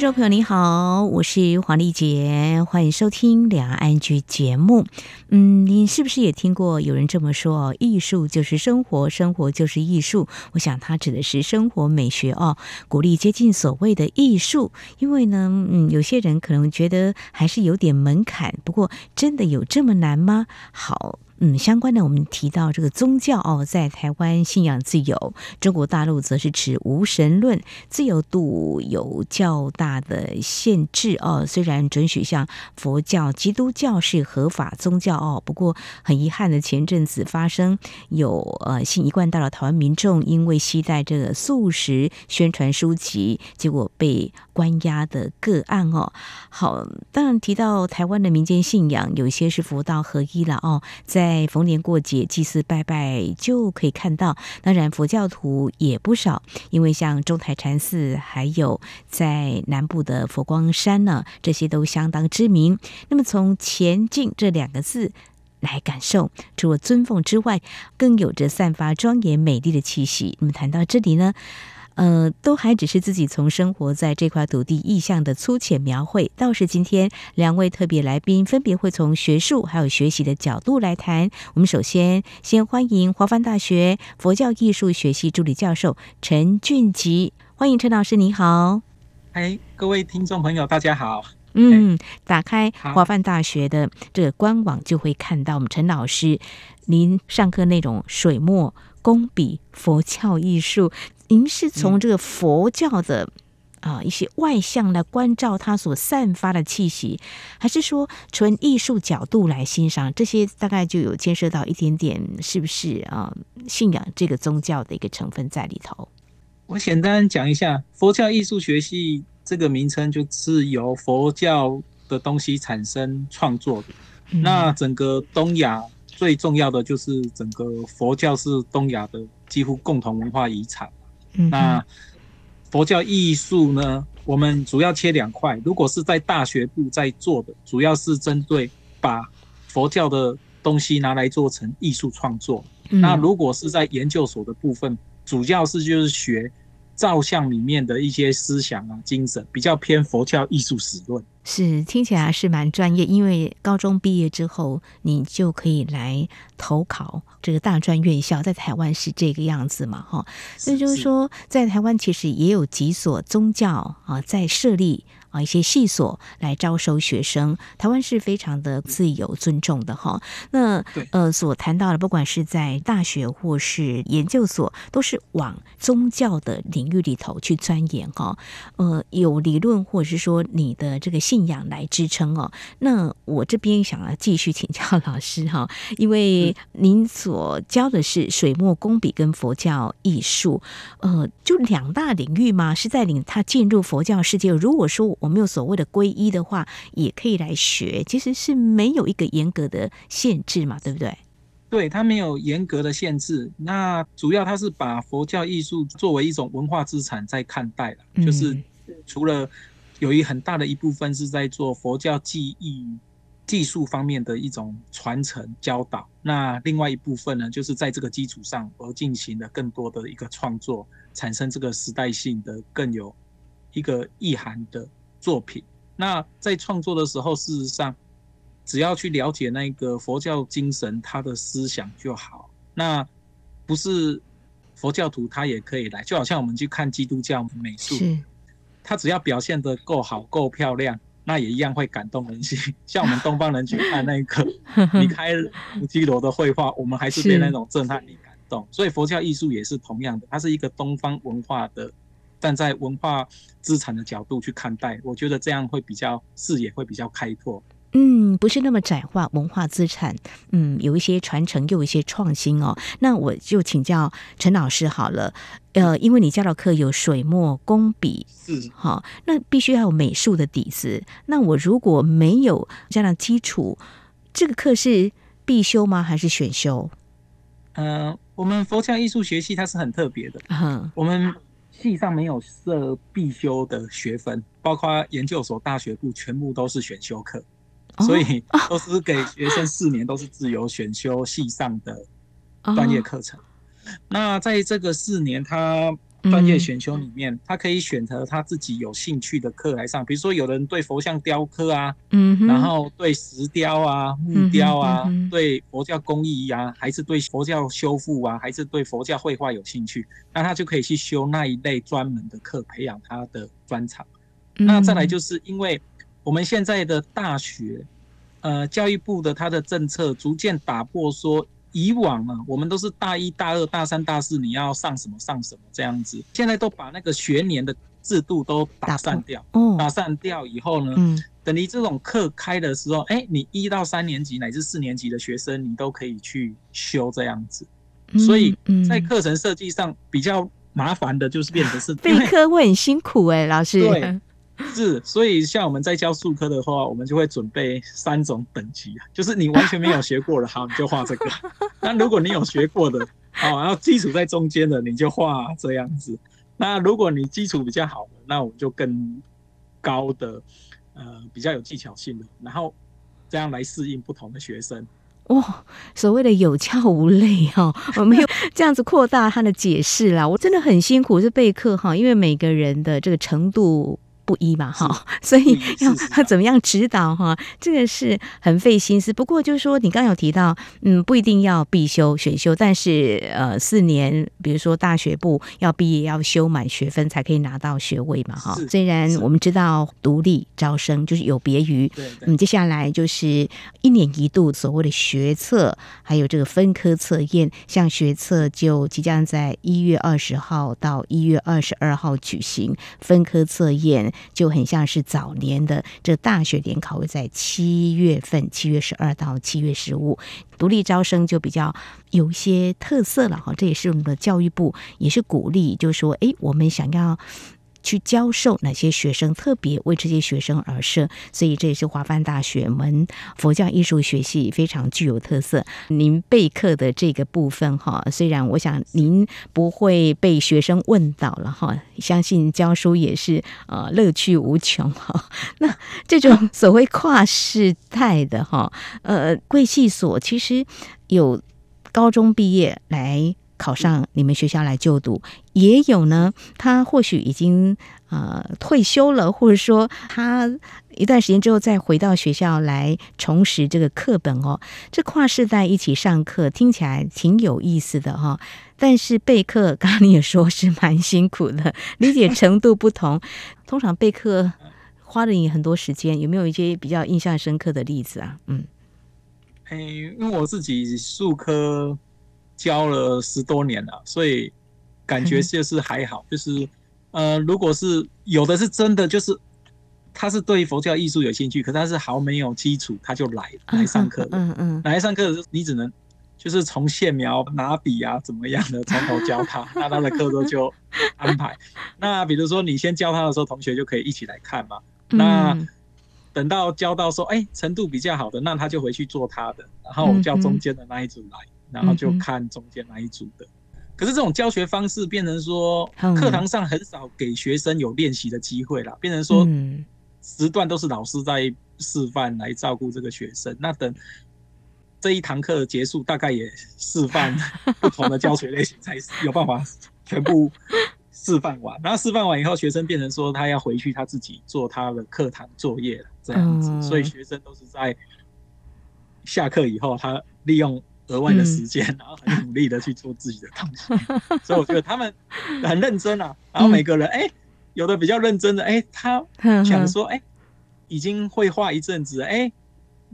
听众朋友你好，我是黄丽杰，欢迎收听两岸 ING 节目。嗯，你是不是也听过有人这么说哦？艺术就是生活，生活就是艺术。我想他指的是生活美学哦，鼓励接近所谓的艺术。因为呢，嗯，有些人可能觉得还是有点门槛。不过，真的有这么难吗？好。嗯，相关的我们提到这个宗教哦，在台湾信仰自由，中国大陆则是持无神论，自由度有较大的限制哦。虽然准许像佛教、基督教是合法宗教哦，不过很遗憾的，前阵子发生有呃信一贯道的台湾民众因为携带这个素食宣传书籍，结果被关押的个案哦。好，当然提到台湾的民间信仰，有一些是佛道合一了哦，在逢年过节祭祀拜拜就可以看到，当然佛教徒也不少，因为像中台禅寺，还有在南部的佛光山呢，这些都相当知名。那么从前进这两个字来感受，除了尊奉之外，更有着散发庄严美丽的气息。那么谈到这里呢？呃，都还只是自己从生活在这块土地意象的粗浅描绘。倒是今天两位特别来宾分别会从学术还有学习的角度来谈。我们首先先欢迎华梵大学佛教艺术学系助理教授陈俊吉，欢迎陈老师，你好。哎，各位听众朋友，大家好。嗯，打开华梵大学的这个官网就会看到我们陈老师，您上课内容水墨、工笔、佛教艺术。您是从这个佛教的啊一些外向来关照它所散发的气息，还是说纯艺术角度来欣赏这些？大概就有牵涉到一点点，是不是啊？信仰这个宗教的一个成分在里头。我简单讲一下，佛教艺术学系这个名称就是由佛教的东西产生创作的。嗯、那整个东亚最重要的就是整个佛教是东亚的几乎共同文化遗产。那佛教艺术呢？我们主要切两块。如果是在大学部在做的，主要是针对把佛教的东西拿来做成艺术创作。那如果是在研究所的部分，主要是就是学造像里面的一些思想啊、精神，比较偏佛教艺术史论。是，听起来是蛮专业，因为高中毕业之后，你就可以来投考这个大专院校，在台湾是这个样子嘛，哈。所以就是说，在台湾其实也有几所宗教啊在设立。啊，一些系所来招收学生，台湾是非常的自由尊重的哈。那呃，所谈到的，不管是在大学或是研究所，都是往宗教的领域里头去钻研哈。呃，有理论或者是说你的这个信仰来支撑哦。那我这边想要继续请教老师哈，因为您所教的是水墨工笔跟佛教艺术，呃，就两大领域吗？是在领他进入佛教世界。如果说我们有所谓的皈依的话，也可以来学，其实是没有一个严格的限制嘛，对不对？对，它没有严格的限制。那主要它是把佛教艺术作为一种文化资产在看待了，嗯、就是除了有一很大的一部分是在做佛教技艺技术方面的一种传承教导，那另外一部分呢，就是在这个基础上而进行了更多的一个创作，产生这个时代性的更有一个意涵的。作品，那在创作的时候，事实上，只要去了解那个佛教精神，他的思想就好。那不是佛教徒，他也可以来，就好像我们去看基督教美术，他只要表现得够好、够漂亮，那也一样会感动人心。像我们东方人去看那个 米开朗基罗的绘画，我们还是被那种震撼力感动。所以佛教艺术也是同样的，它是一个东方文化的。站在文化资产的角度去看待，我觉得这样会比较视野会比较开阔。嗯，不是那么窄化文化资产，嗯，有一些传承，又有一些创新哦。那我就请教陈老师好了，呃，因为你教的课有水墨工笔，是好，那必须要有美术的底子。那我如果没有这样的基础，这个课是必修吗？还是选修？嗯、呃，我们佛教艺术学系它是很特别的，嗯，我们。系上没有设必修的学分，包括研究所、大学部全部都是选修课，所以都是给学生四年都是自由选修系上的专业课程。那在这个四年，他。专业选修里面，他可以选择他自己有兴趣的课来上，比如说有人对佛像雕刻啊，嗯，然后对石雕啊、木雕啊，对佛教工艺啊，还是对佛教修复啊，还是对佛教绘画有兴趣，那他就可以去修那一类专门的课，培养他的专长。那再来就是因为我们现在的大学，呃，教育部的他的政策逐渐打破说。以往啊，我们都是大一、大二、大三、大四，你要上什么上什么这样子。现在都把那个学年的制度都打散掉，打散掉以后呢，等你这种课开的时候，哎，你一到三年级乃至四年级的学生，你都可以去修这样子。所以在课程设计上比较麻烦的就是变成是 备课会很辛苦哎，老师。对。是，所以像我们在教数科的话，我们就会准备三种等级啊，就是你完全没有学过的，好，你就画这个；那如果你有学过的，好，然后基础在中间的，你就画这样子；那如果你基础比较好的，那我们就更高的，呃，比较有技巧性的，然后这样来适应不同的学生。哇，所谓的有教无类哈，我没有 这样子扩大他的解释啦。我真的很辛苦是备课哈，因为每个人的这个程度。不一嘛哈，所以要他 怎么样指导哈，这个是很费心思。不过就是说，你刚刚有提到，嗯，不一定要必修选修，但是呃，四年，比如说大学部要毕业要修满学分才可以拿到学位嘛哈。虽然我们知道独立招生就是有别于，嗯，接下来就是一年一度所谓的学测，还有这个分科测验，像学测就即将在一月二十号到一月二十二号举行，分科测验。就很像是早年的这大学联考会在七月份，七月十二到七月十五，独立招生就比较有一些特色了哈。这也是我们的教育部也是鼓励，就是说，哎，我们想要。去教授哪些学生，特别为这些学生而设，所以这也是华梵大学门佛教艺术学系非常具有特色。您备课的这个部分哈，虽然我想您不会被学生问倒了哈，相信教书也是呃乐趣无穷哈。那这种所谓跨世代的哈，呃贵系所其实有高中毕业来。考上你们学校来就读，也有呢。他或许已经呃退休了，或者说他一段时间之后再回到学校来重拾这个课本哦。这跨世代一起上课，听起来挺有意思的哈、哦。但是备课，刚刚你也说是蛮辛苦的，理解程度不同。通常备课花了你很多时间，有没有一些比较印象深刻的例子啊？嗯，哎，因为我自己数科。教了十多年了，所以感觉就是还好，就是呃，如果是有的是真的，就是他是对佛教艺术有兴趣，可他是毫没有基础，他就来来上课，嗯嗯，来上课的时候，你只能就是从线描、拿笔啊怎么样的从头教他，那他的课都就安排。那比如说你先教他的时候，同学就可以一起来看嘛。那等到教到说，哎，程度比较好的，那他就回去做他的，然后我叫中间的那一组来。然后就看中间那一组的，可是这种教学方式变成说，课堂上很少给学生有练习的机会了，变成说，时段都是老师在示范来照顾这个学生。那等这一堂课结束，大概也示范 不同的教学类型，才有办法全部示范完。然后示范完以后，学生变成说他要回去他自己做他的课堂作业了，这样子。所以学生都是在下课以后，他利用。额外的时间，然后很努力的去做自己的东西，所以我觉得他们很认真啊。然后每个人，哎，有的比较认真的，哎，他想说，哎，已经会画一阵子，哎。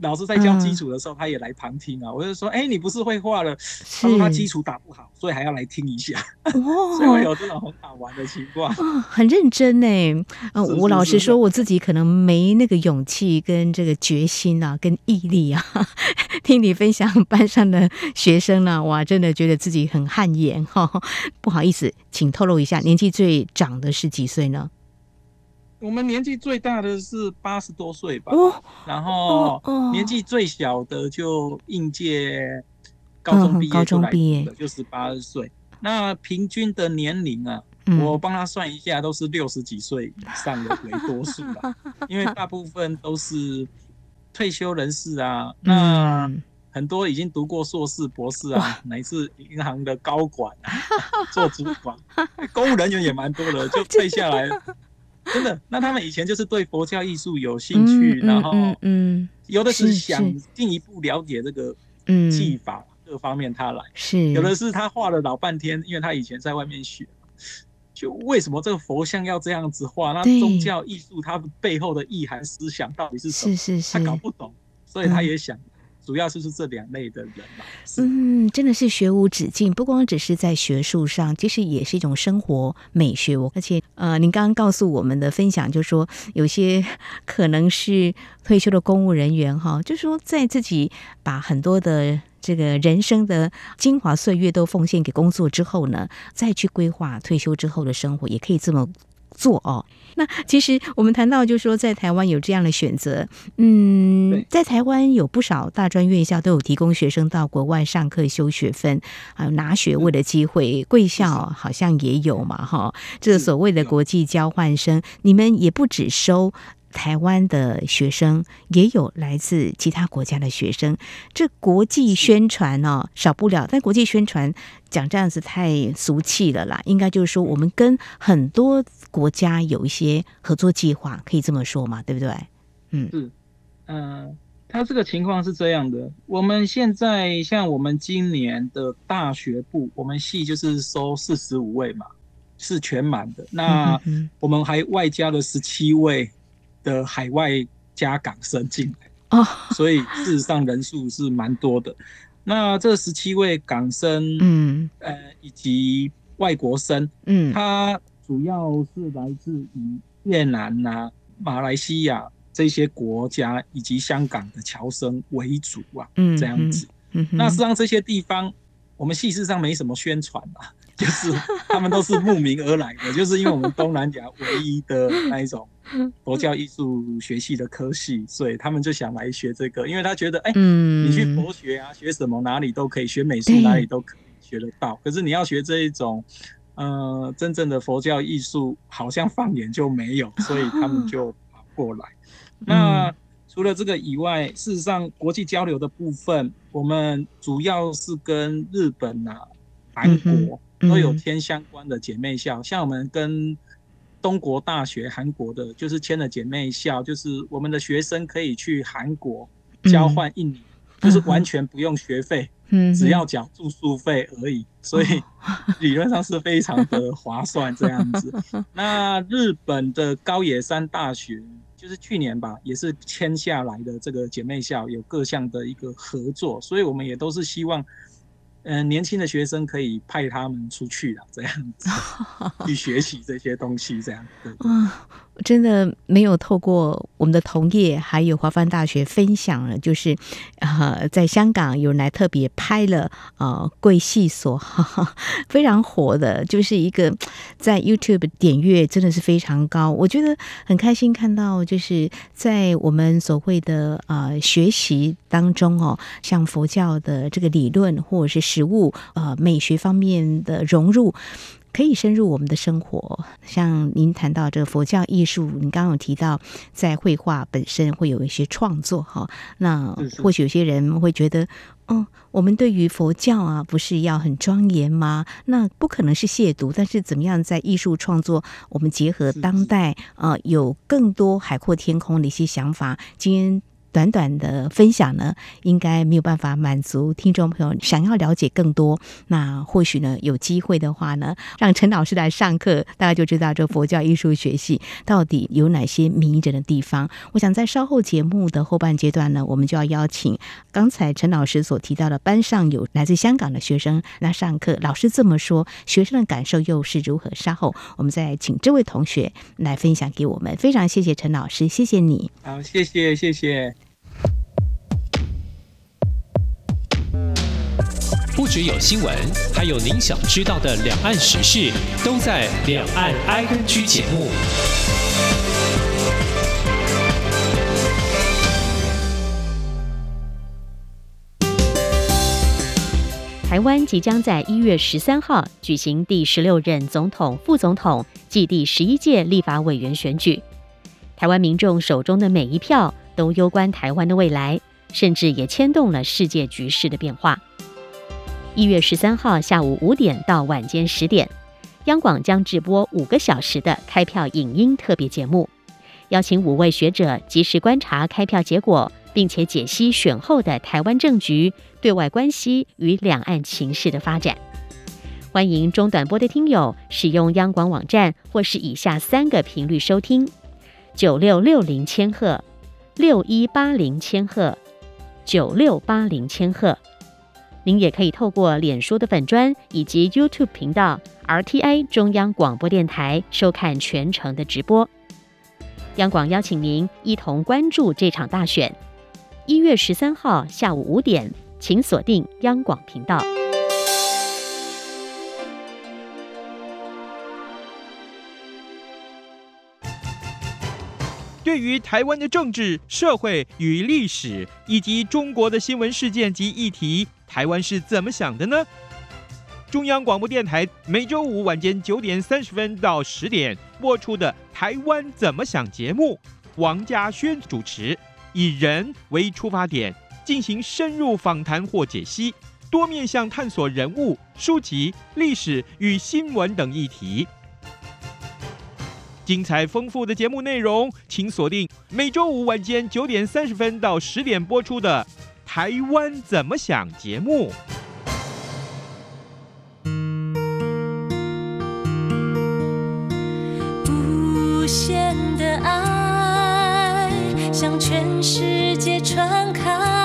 老师在教基础的时候，他也来旁听啊。我就说，哎，你不是会画了？他说他基础打不好，所以还要来听一下。哦，所以会有这种很好玩的情况。很认真呢。呃，我老实说，我自己可能没那个勇气跟这个决心啊，跟毅力啊。听你分享班上的学生呢，哇，真的觉得自己很汗颜哈。不好意思，请透露一下，年纪最长的是几岁呢？我们年纪最大的是八十多岁吧，哦、然后年纪最小的就应届高中毕业就来的就十八岁。那平均的年龄啊，嗯、我帮他算一下，都是六十几岁以上的为多数吧，因为大部分都是退休人士啊。嗯、那很多已经读过硕士、博士啊，乃至银行的高管啊，做主管，公务人员也蛮多的，就 退下来。真的，那他们以前就是对佛教艺术有兴趣，嗯、然后嗯，有的是想进一步了解这个技法各方面，他来是有的是他画了老半天，因为他以前在外面学，就为什么这个佛像要这样子画？那宗教艺术它背后的意涵思想到底是什么？是是是，他搞不懂，所以他也想。主要就是这两类的人嘛。嗯，真的是学无止境，不光只是在学术上，其实也是一种生活美学。我而且呃，您刚刚告诉我们的分享，就是说有些可能是退休的公务人员哈，就是说在自己把很多的这个人生的精华岁月都奉献给工作之后呢，再去规划退休之后的生活，也可以这么做哦。那其实我们谈到，就是说在台湾有这样的选择，嗯，在台湾有不少大专院校都有提供学生到国外上课修学分，还有拿学位的机会。贵校好像也有嘛，哈，这所谓的国际交换生，你们也不只收。台湾的学生也有来自其他国家的学生，这国际宣传哦，少不了。但国际宣传讲这样子太俗气了啦，应该就是说我们跟很多国家有一些合作计划，可以这么说嘛，对不对？嗯，是，嗯、呃，他这个情况是这样的。我们现在像我们今年的大学部，我们系就是收四十五位嘛，是全满的。那我们还外加了十七位。的海外加港生进来啊，所以事实上人数是蛮多的。那这十七位港生，嗯，呃，以及外国生，嗯，他主要是来自于越南呐、啊、马来西亚这些国家，以及香港的侨生为主啊，嗯，这样子。嗯那实际上这些地方，我们戏事上没什么宣传啊。就是他们都是慕名而来的，就是因为我们东南亚唯一的那一种 佛教艺术学系的科系，所以他们就想来学这个，因为他觉得，哎、欸，你去佛学啊，学什么哪里都可以，学美术哪里都可以学得到。可是你要学这一种，呃，真正的佛教艺术，好像放眼就没有，所以他们就跑过来。那除了这个以外，事实上国际交流的部分，我们主要是跟日本啊、韩国。都有签相关的姐妹校，像我们跟东国大学韩国的，就是签了姐妹校，就是我们的学生可以去韩国交换一年，就是完全不用学费，只要缴住宿费而已，所以理论上是非常的划算这样子。那日本的高野山大学，就是去年吧，也是签下来的这个姐妹校，有各项的一个合作，所以我们也都是希望。嗯、呃，年轻的学生可以派他们出去了，这样子 去学习这些东西，这样对，对。嗯，真的没有透过我们的同业，还有华梵大学分享了，就是呃，在香港有人来特别拍了呃贵系所，哈哈，非常火的，就是一个在 YouTube 点阅真的是非常高。我觉得很开心看到，就是在我们所谓的呃学习当中哦，像佛教的这个理论或者是。食物，呃，美学方面的融入可以深入我们的生活。像您谈到这个佛教艺术，您刚刚有提到在绘画本身会有一些创作哈。那或许有些人会觉得，哦，我们对于佛教啊，不是要很庄严吗？那不可能是亵渎。但是怎么样在艺术创作，我们结合当代啊，有更多海阔天空的一些想法。今天。短短的分享呢，应该没有办法满足听众朋友想要了解更多。那或许呢，有机会的话呢，让陈老师来上课，大家就知道这佛教艺术学系到底有哪些迷人的地方。我想在稍后节目的后半阶段呢，我们就要邀请刚才陈老师所提到的班上有来自香港的学生来上课。老师这么说，学生的感受又是如何？稍后我们再请这位同学来分享给我们。非常谢谢陈老师，谢谢你。好，谢谢，谢谢。只有新闻，还有您想知道的两岸时事，都在《两岸 ING》节目。台湾即将在一月十三号举行第十六任总统、副总统暨第十一届立法委员选举。台湾民众手中的每一票都攸关台湾的未来，甚至也牵动了世界局势的变化。一月十三号下午五点到晚间十点，央广将直播五个小时的开票影音特别节目，邀请五位学者及时观察开票结果。并且解析选后的台湾政局、对外关系与两岸情势的发展。欢迎中短波的听友使用央广网站或是以下三个频率收听：九六六零千赫、六一八零千赫、九六八零千赫。您也可以透过脸书的粉砖以及 YouTube 频道 RTI 中央广播电台收看全程的直播。央广邀请您一同关注这场大选。一月十三号下午五点，请锁定央广频道。对于台湾的政治、社会与历史，以及中国的新闻事件及议题，台湾是怎么想的呢？中央广播电台每周五晚间九点三十分到十点播出的《台湾怎么想》节目，王家轩主持。以人为出发点，进行深入访谈或解析，多面向探索人物、书籍、历史与新闻等议题。精彩丰富的节目内容，请锁定每周五晚间九点三十分到十点播出的《台湾怎么想》节目。无限的爱。向全世界传开，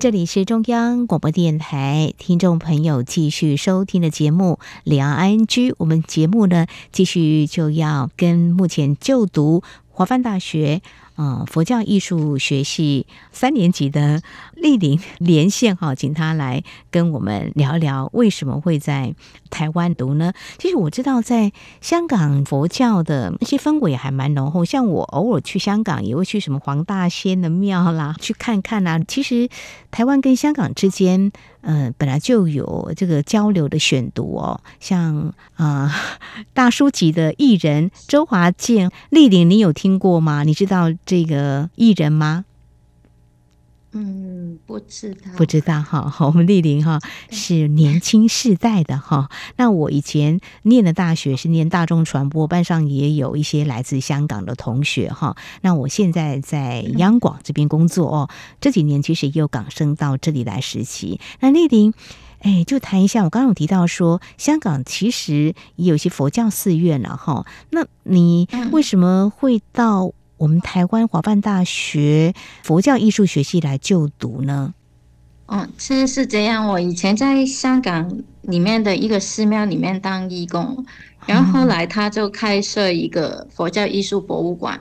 这里是中央广播电台，听众朋友继续收听的节目《两岸 ING》。我们节目呢，继续就要跟目前就读华梵大学。嗯，佛教艺术学系三年级的丽玲连线哈，请他来跟我们聊聊为什么会在台湾读呢？其实我知道，在香港佛教的那些氛围还蛮浓厚，像我偶尔去香港也会去什么黄大仙的庙啦，去看看啊。其实台湾跟香港之间，嗯，本来就有这个交流的选读哦，像啊、大叔级的艺人周华健、丽玲，你有听过吗？你知道？这个艺人吗？嗯，不知道，不知道哈。我们丽玲哈是年轻世代的哈。那我以前念的大学是念大众传播，班上也有一些来自香港的同学哈。那我现在在央广这边工作哦，这几年其实也有港生到这里来实习。那丽玲，哎，就谈一下，我刚刚有提到说，香港其实也有一些佛教寺院了哈。那你为什么会到？我们台湾华梵大学佛教艺术学系来就读呢？哦，其实是这样。我以前在香港里面的一个寺庙里面当义工，然后后来他就开设一个佛教艺术博物馆，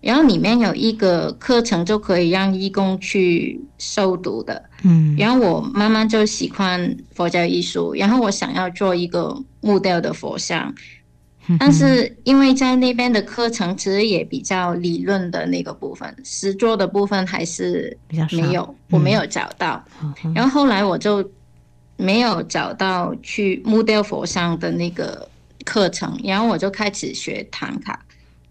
然后里面有一个课程就可以让义工去修读的。嗯，然后我慢慢就喜欢佛教艺术，然后我想要做一个木雕的佛像。但是因为在那边的课程其实也比较理论的那个部分，实作的部分还是没有，我没有找到。然后后来我就没有找到去木雕佛像的那个课程，然后我就开始学唐卡。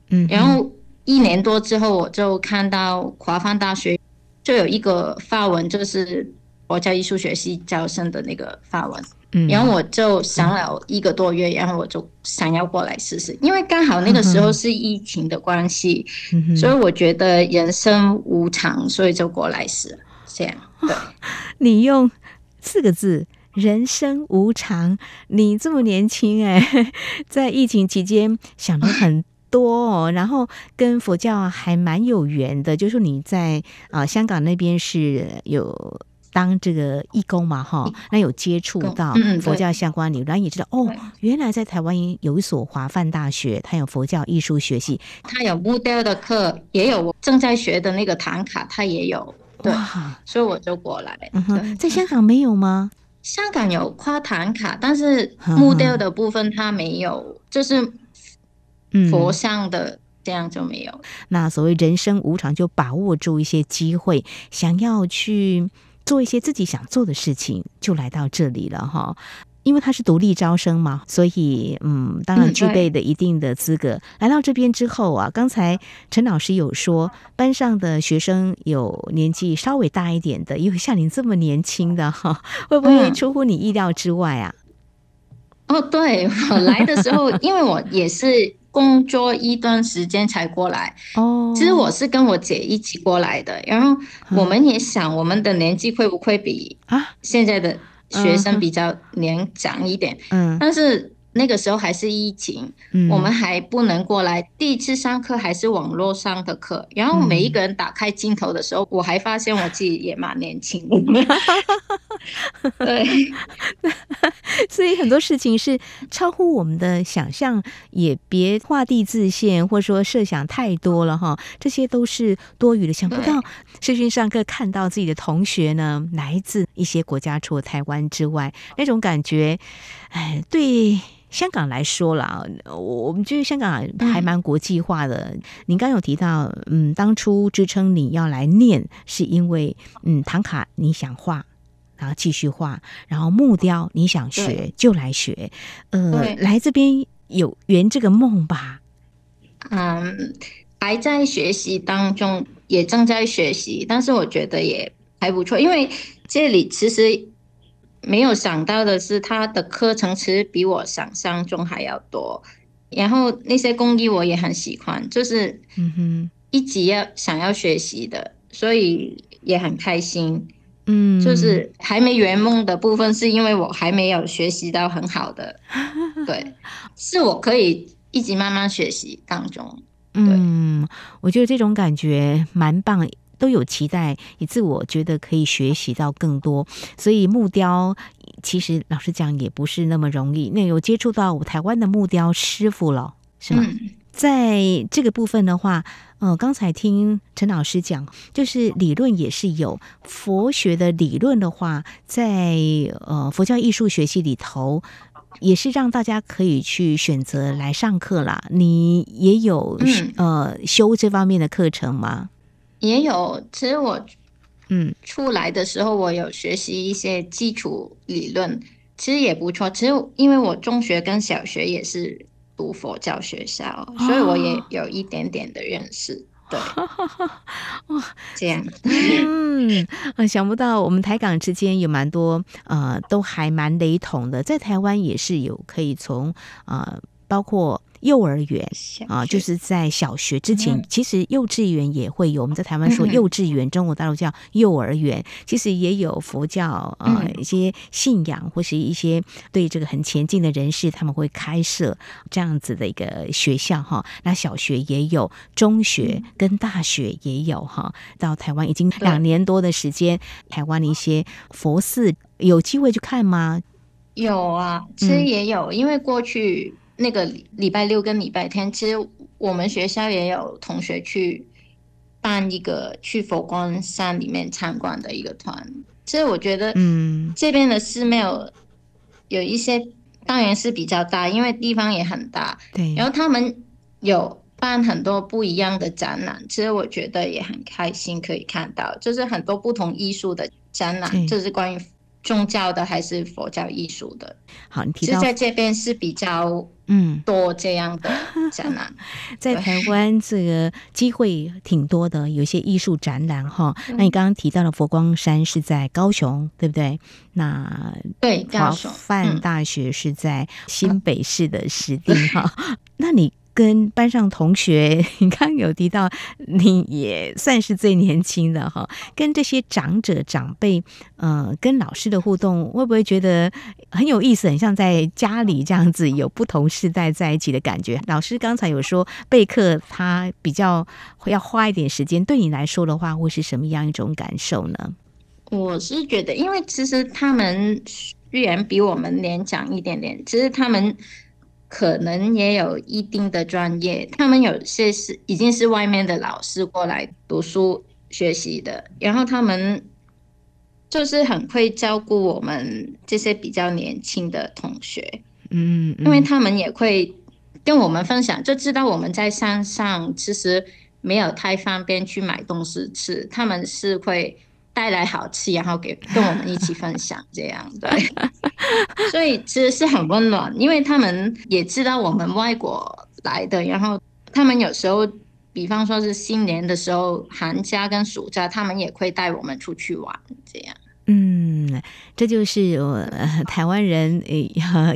嗯，然后一年多之后，我就看到华梵大学就有一个发文，就是佛教艺术学系招生的那个发文。嗯，然后我就想了一个多月，然后我就想要过来试试，因为刚好那个时候是疫情的关系，嗯、所以我觉得人生无常，所以就过来试，这样。对，你用四个字“人生无常”，你这么年轻哎，在疫情期间想了很多哦，然后跟佛教还蛮有缘的，就是你在啊、呃、香港那边是有。当这个义工嘛，哈，那有接触到佛教相关领域，然后也知道哦，原来在台湾有一所华梵大学，它有佛教艺术学系，它有木雕的课，也有我正在学的那个唐卡，它也有。对，所以我就过来。嗯哼，在香港没有吗？香港有跨唐卡，但是木雕的部分它没有，就是佛像的这样就没有。嗯、那所谓人生无常，就把握住一些机会，想要去做一些自己想做的事情，就来到这里了哈。因为他是独立招生嘛，所以嗯，当然具备的一定的资格。嗯、来到这边之后啊，刚才陈老师有说，班上的学生有年纪稍微大一点的，也有像您这么年轻的哈，会不会出乎你意料之外啊？嗯、哦，对，我来的时候，因为我也是工作一段时间才过来哦。其实我是跟我姐一起过来的，然后我们也想，我们的年纪会不会比啊现在的？学生比较年长一点，嗯，但是那个时候还是疫情，嗯，我们还不能过来。第一次上课还是网络上的课，然后每一个人打开镜头的时候，我还发现我自己也蛮年轻的。对，所以很多事情是超乎我们的想象，也别画地自限，或者说设想太多了哈。这些都是多余的。想不到视讯上课看到自己的同学呢，来自一些国家，除了台湾之外，那种感觉，哎，对香港来说啦，我们觉得香港还蛮国际化的。您刚有提到，嗯，当初支撑你要来念，是因为嗯，唐卡你想画。然后继续画，然后木雕，你想学就来学，呃，来这边有圆这个梦吧？嗯，还在学习当中，也正在学习，但是我觉得也还不错，因为这里其实没有想到的是，他的课程其实比我想象中还要多，然后那些工艺我也很喜欢，就是嗯哼，一直要想要学习的，所以也很开心。嗯，就是还没圆梦的部分，是因为我还没有学习到很好的，对，是我可以一直慢慢学习当中。嗯，我觉得这种感觉蛮棒，都有期待，也自我觉得可以学习到更多。所以木雕其实老实讲也不是那么容易。那有接触到我台湾的木雕师傅了，是吗？嗯在这个部分的话，呃，刚才听陈老师讲，就是理论也是有佛学的理论的话，在呃佛教艺术学系里头，也是让大家可以去选择来上课啦。你也有呃修这方面的课程吗？也有，其实我嗯出来的时候，我有学习一些基础理论，其实也不错。其实因为我中学跟小学也是。读佛教学校，所以我也有一点点的认识。哦、对，哇，这样，嗯，想不到我们台港之间有蛮多，呃，都还蛮雷同的，在台湾也是有可以从，呃，包括。幼儿园啊，就是在小学之前，其实幼稚园也会有。我们在台湾说幼稚园，中国大陆叫幼儿园，其实也有佛教啊一些信仰或是一些对这个很前进的人士，他们会开设这样子的一个学校哈。那小学也有，中学跟大学也有哈。到台湾已经两年多的时间，台湾的一些佛寺有机会去看吗？有啊，其实也有，因为过去。那个礼拜六跟礼拜天，其实我们学校也有同学去办一个去佛光山里面参观的一个团。其实我觉得，嗯，这边的寺庙有一些当然是比较大，因为地方也很大。对。然后他们有办很多不一样的展览，其实我觉得也很开心可以看到，就是很多不同艺术的展览，就是关于。宗教的还是佛教艺术的？好，你提到在这边是比较嗯多这样的展览，在台湾这个机会挺多的，有一些艺术展览哈。那你刚刚提到的佛光山是在高雄，对不对？那对，高雄。华梵大学是在新北市的实地哈。那你？跟班上同学，你 刚刚有提到，你也算是最年轻的哈。跟这些长者长辈，呃，跟老师的互动，会不会觉得很有意思？很像在家里这样子，有不同世代在一起的感觉。老师刚才有说备课，他比较要花一点时间，对你来说的话，会是什么样一种感受呢？我是觉得，因为其实他们虽然比我们年长一点点，其实他们。可能也有一定的专业，他们有些是已经是外面的老师过来读书学习的，然后他们就是很会照顾我们这些比较年轻的同学，嗯，嗯，因为他们也会跟我们分享，就知道我们在山上其实没有太方便去买东西吃，他们是会带来好吃，然后给跟我们一起分享这样，对，所以其实是很温暖，因为他们也知道我们外国来的，然后他们有时候。比方说是新年的时候，寒假跟暑假，他们也会带我们出去玩，这样。嗯，这就是我、呃、台湾人诶，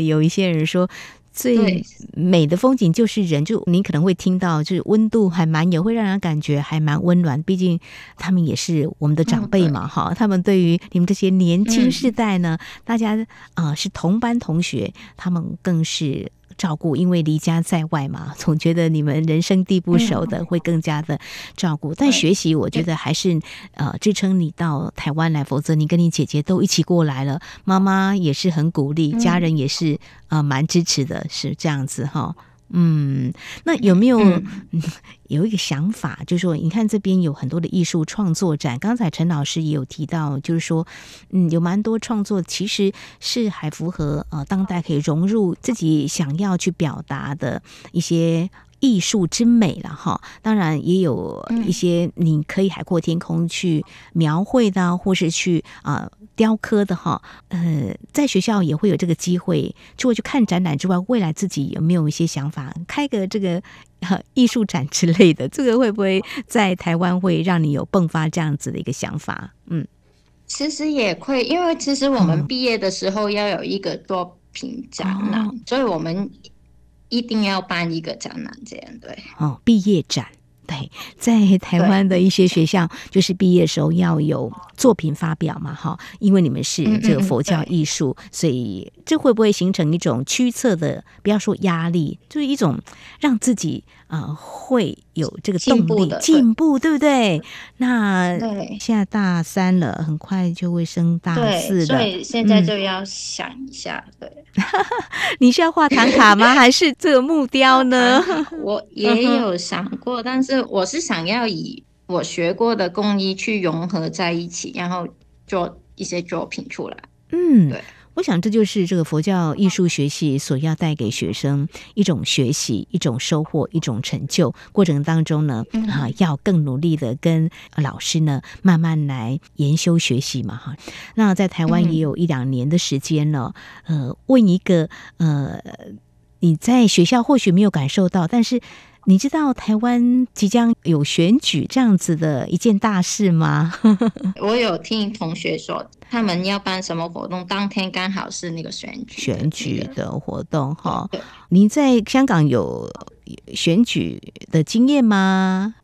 有一些人说最美的风景就是人，就你可能会听到，就是温度还蛮也会让人感觉还蛮温暖。毕竟他们也是我们的长辈嘛，哈、嗯，他们对于你们这些年轻世代呢，嗯、大家啊、呃、是同班同学，他们更是。照顾，因为离家在外嘛，总觉得你们人生地不熟的，会更加的照顾。但学习，我觉得还是呃支撑你到台湾来，否则你跟你姐姐都一起过来了，妈妈也是很鼓励，家人也是呃蛮支持的，是这样子哈。嗯，那有没有、嗯、有一个想法，就是说，你看这边有很多的艺术创作展，刚才陈老师也有提到，就是说，嗯，有蛮多创作其实是还符合呃当代可以融入自己想要去表达的一些。艺术之美了哈，当然也有一些你可以海阔天空去描绘的，或是去啊、呃、雕刻的哈。呃，在学校也会有这个机会，除了去看展览之外，未来自己有没有一些想法，开个这个艺术展之类的？这个会不会在台湾会让你有迸发这样子的一个想法？嗯，其实也会，因为其实我们毕业的时候要有一个作品展览，嗯、所以我们。一定要办一个展览，这样对哦。毕业展，对，在台湾的一些学校，就是毕业时候要有作品发表嘛，哈。因为你们是这个佛教艺术，所以这会不会形成一种驱策的？不要说压力，就是一种让自己。啊、呃，会有这个动力进步，对不对？那现在大三了，很快就会升大四了，所以现在就要想一下，嗯、对。你是要画唐卡吗？还是这个木雕呢？我 也有想过，但是我是想要以我学过的工艺去融合在一起，然后做一些作品出来。嗯，对。我想这就是这个佛教艺术学系所要带给学生一种学习、一种收获、一种成就过程当中呢，啊，要更努力的跟老师呢慢慢来研修学习嘛，哈。那在台湾也有一两年的时间了，呃，问一个呃，你在学校或许没有感受到，但是。你知道台湾即将有选举这样子的一件大事吗？我有听同学说，他们要办什么活动，当天刚好是那个选举选举的活动哈。您在香港有选举的经验吗？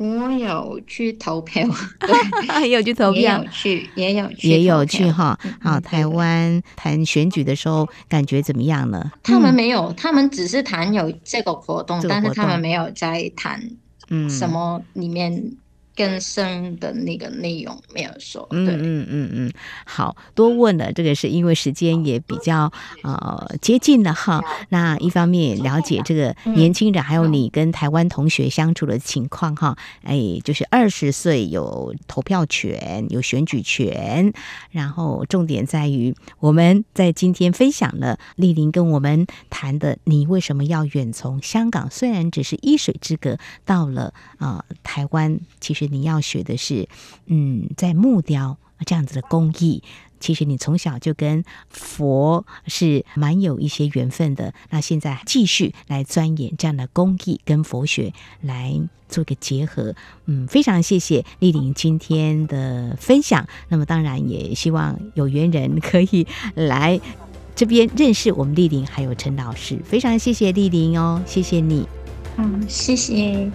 我有去投票，也有去投票，也有去，也有去，也有去哈。好，台湾谈选举的时候感觉怎么样呢？他们没有，他们只是谈有这个活动，但是他们没有在谈嗯什么里面。更深的那个内容没有说，对，嗯嗯嗯嗯，好多问了，这个是因为时间也比较呃接近了哈。那一方面了解这个年轻人，还有你跟台湾同学相处的情况哈，哎，就是二十岁有投票权，有选举权，然后重点在于我们在今天分享了丽玲跟我们谈的，你为什么要远从香港？虽然只是一水之隔，到了啊、呃、台湾，其实。你要学的是，嗯，在木雕这样子的工艺，其实你从小就跟佛是蛮有一些缘分的。那现在继续来钻研这样的工艺跟佛学来做个结合，嗯，非常谢谢丽玲今天的分享。那么当然也希望有缘人可以来这边认识我们丽玲还有陈老师。非常谢谢丽玲哦，谢谢你。嗯，谢谢。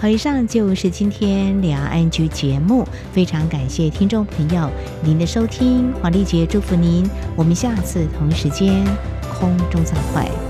好，以上就是今天两岸局节目，非常感谢听众朋友您的收听，黄丽杰祝福您，我们下次同一时间空中再会。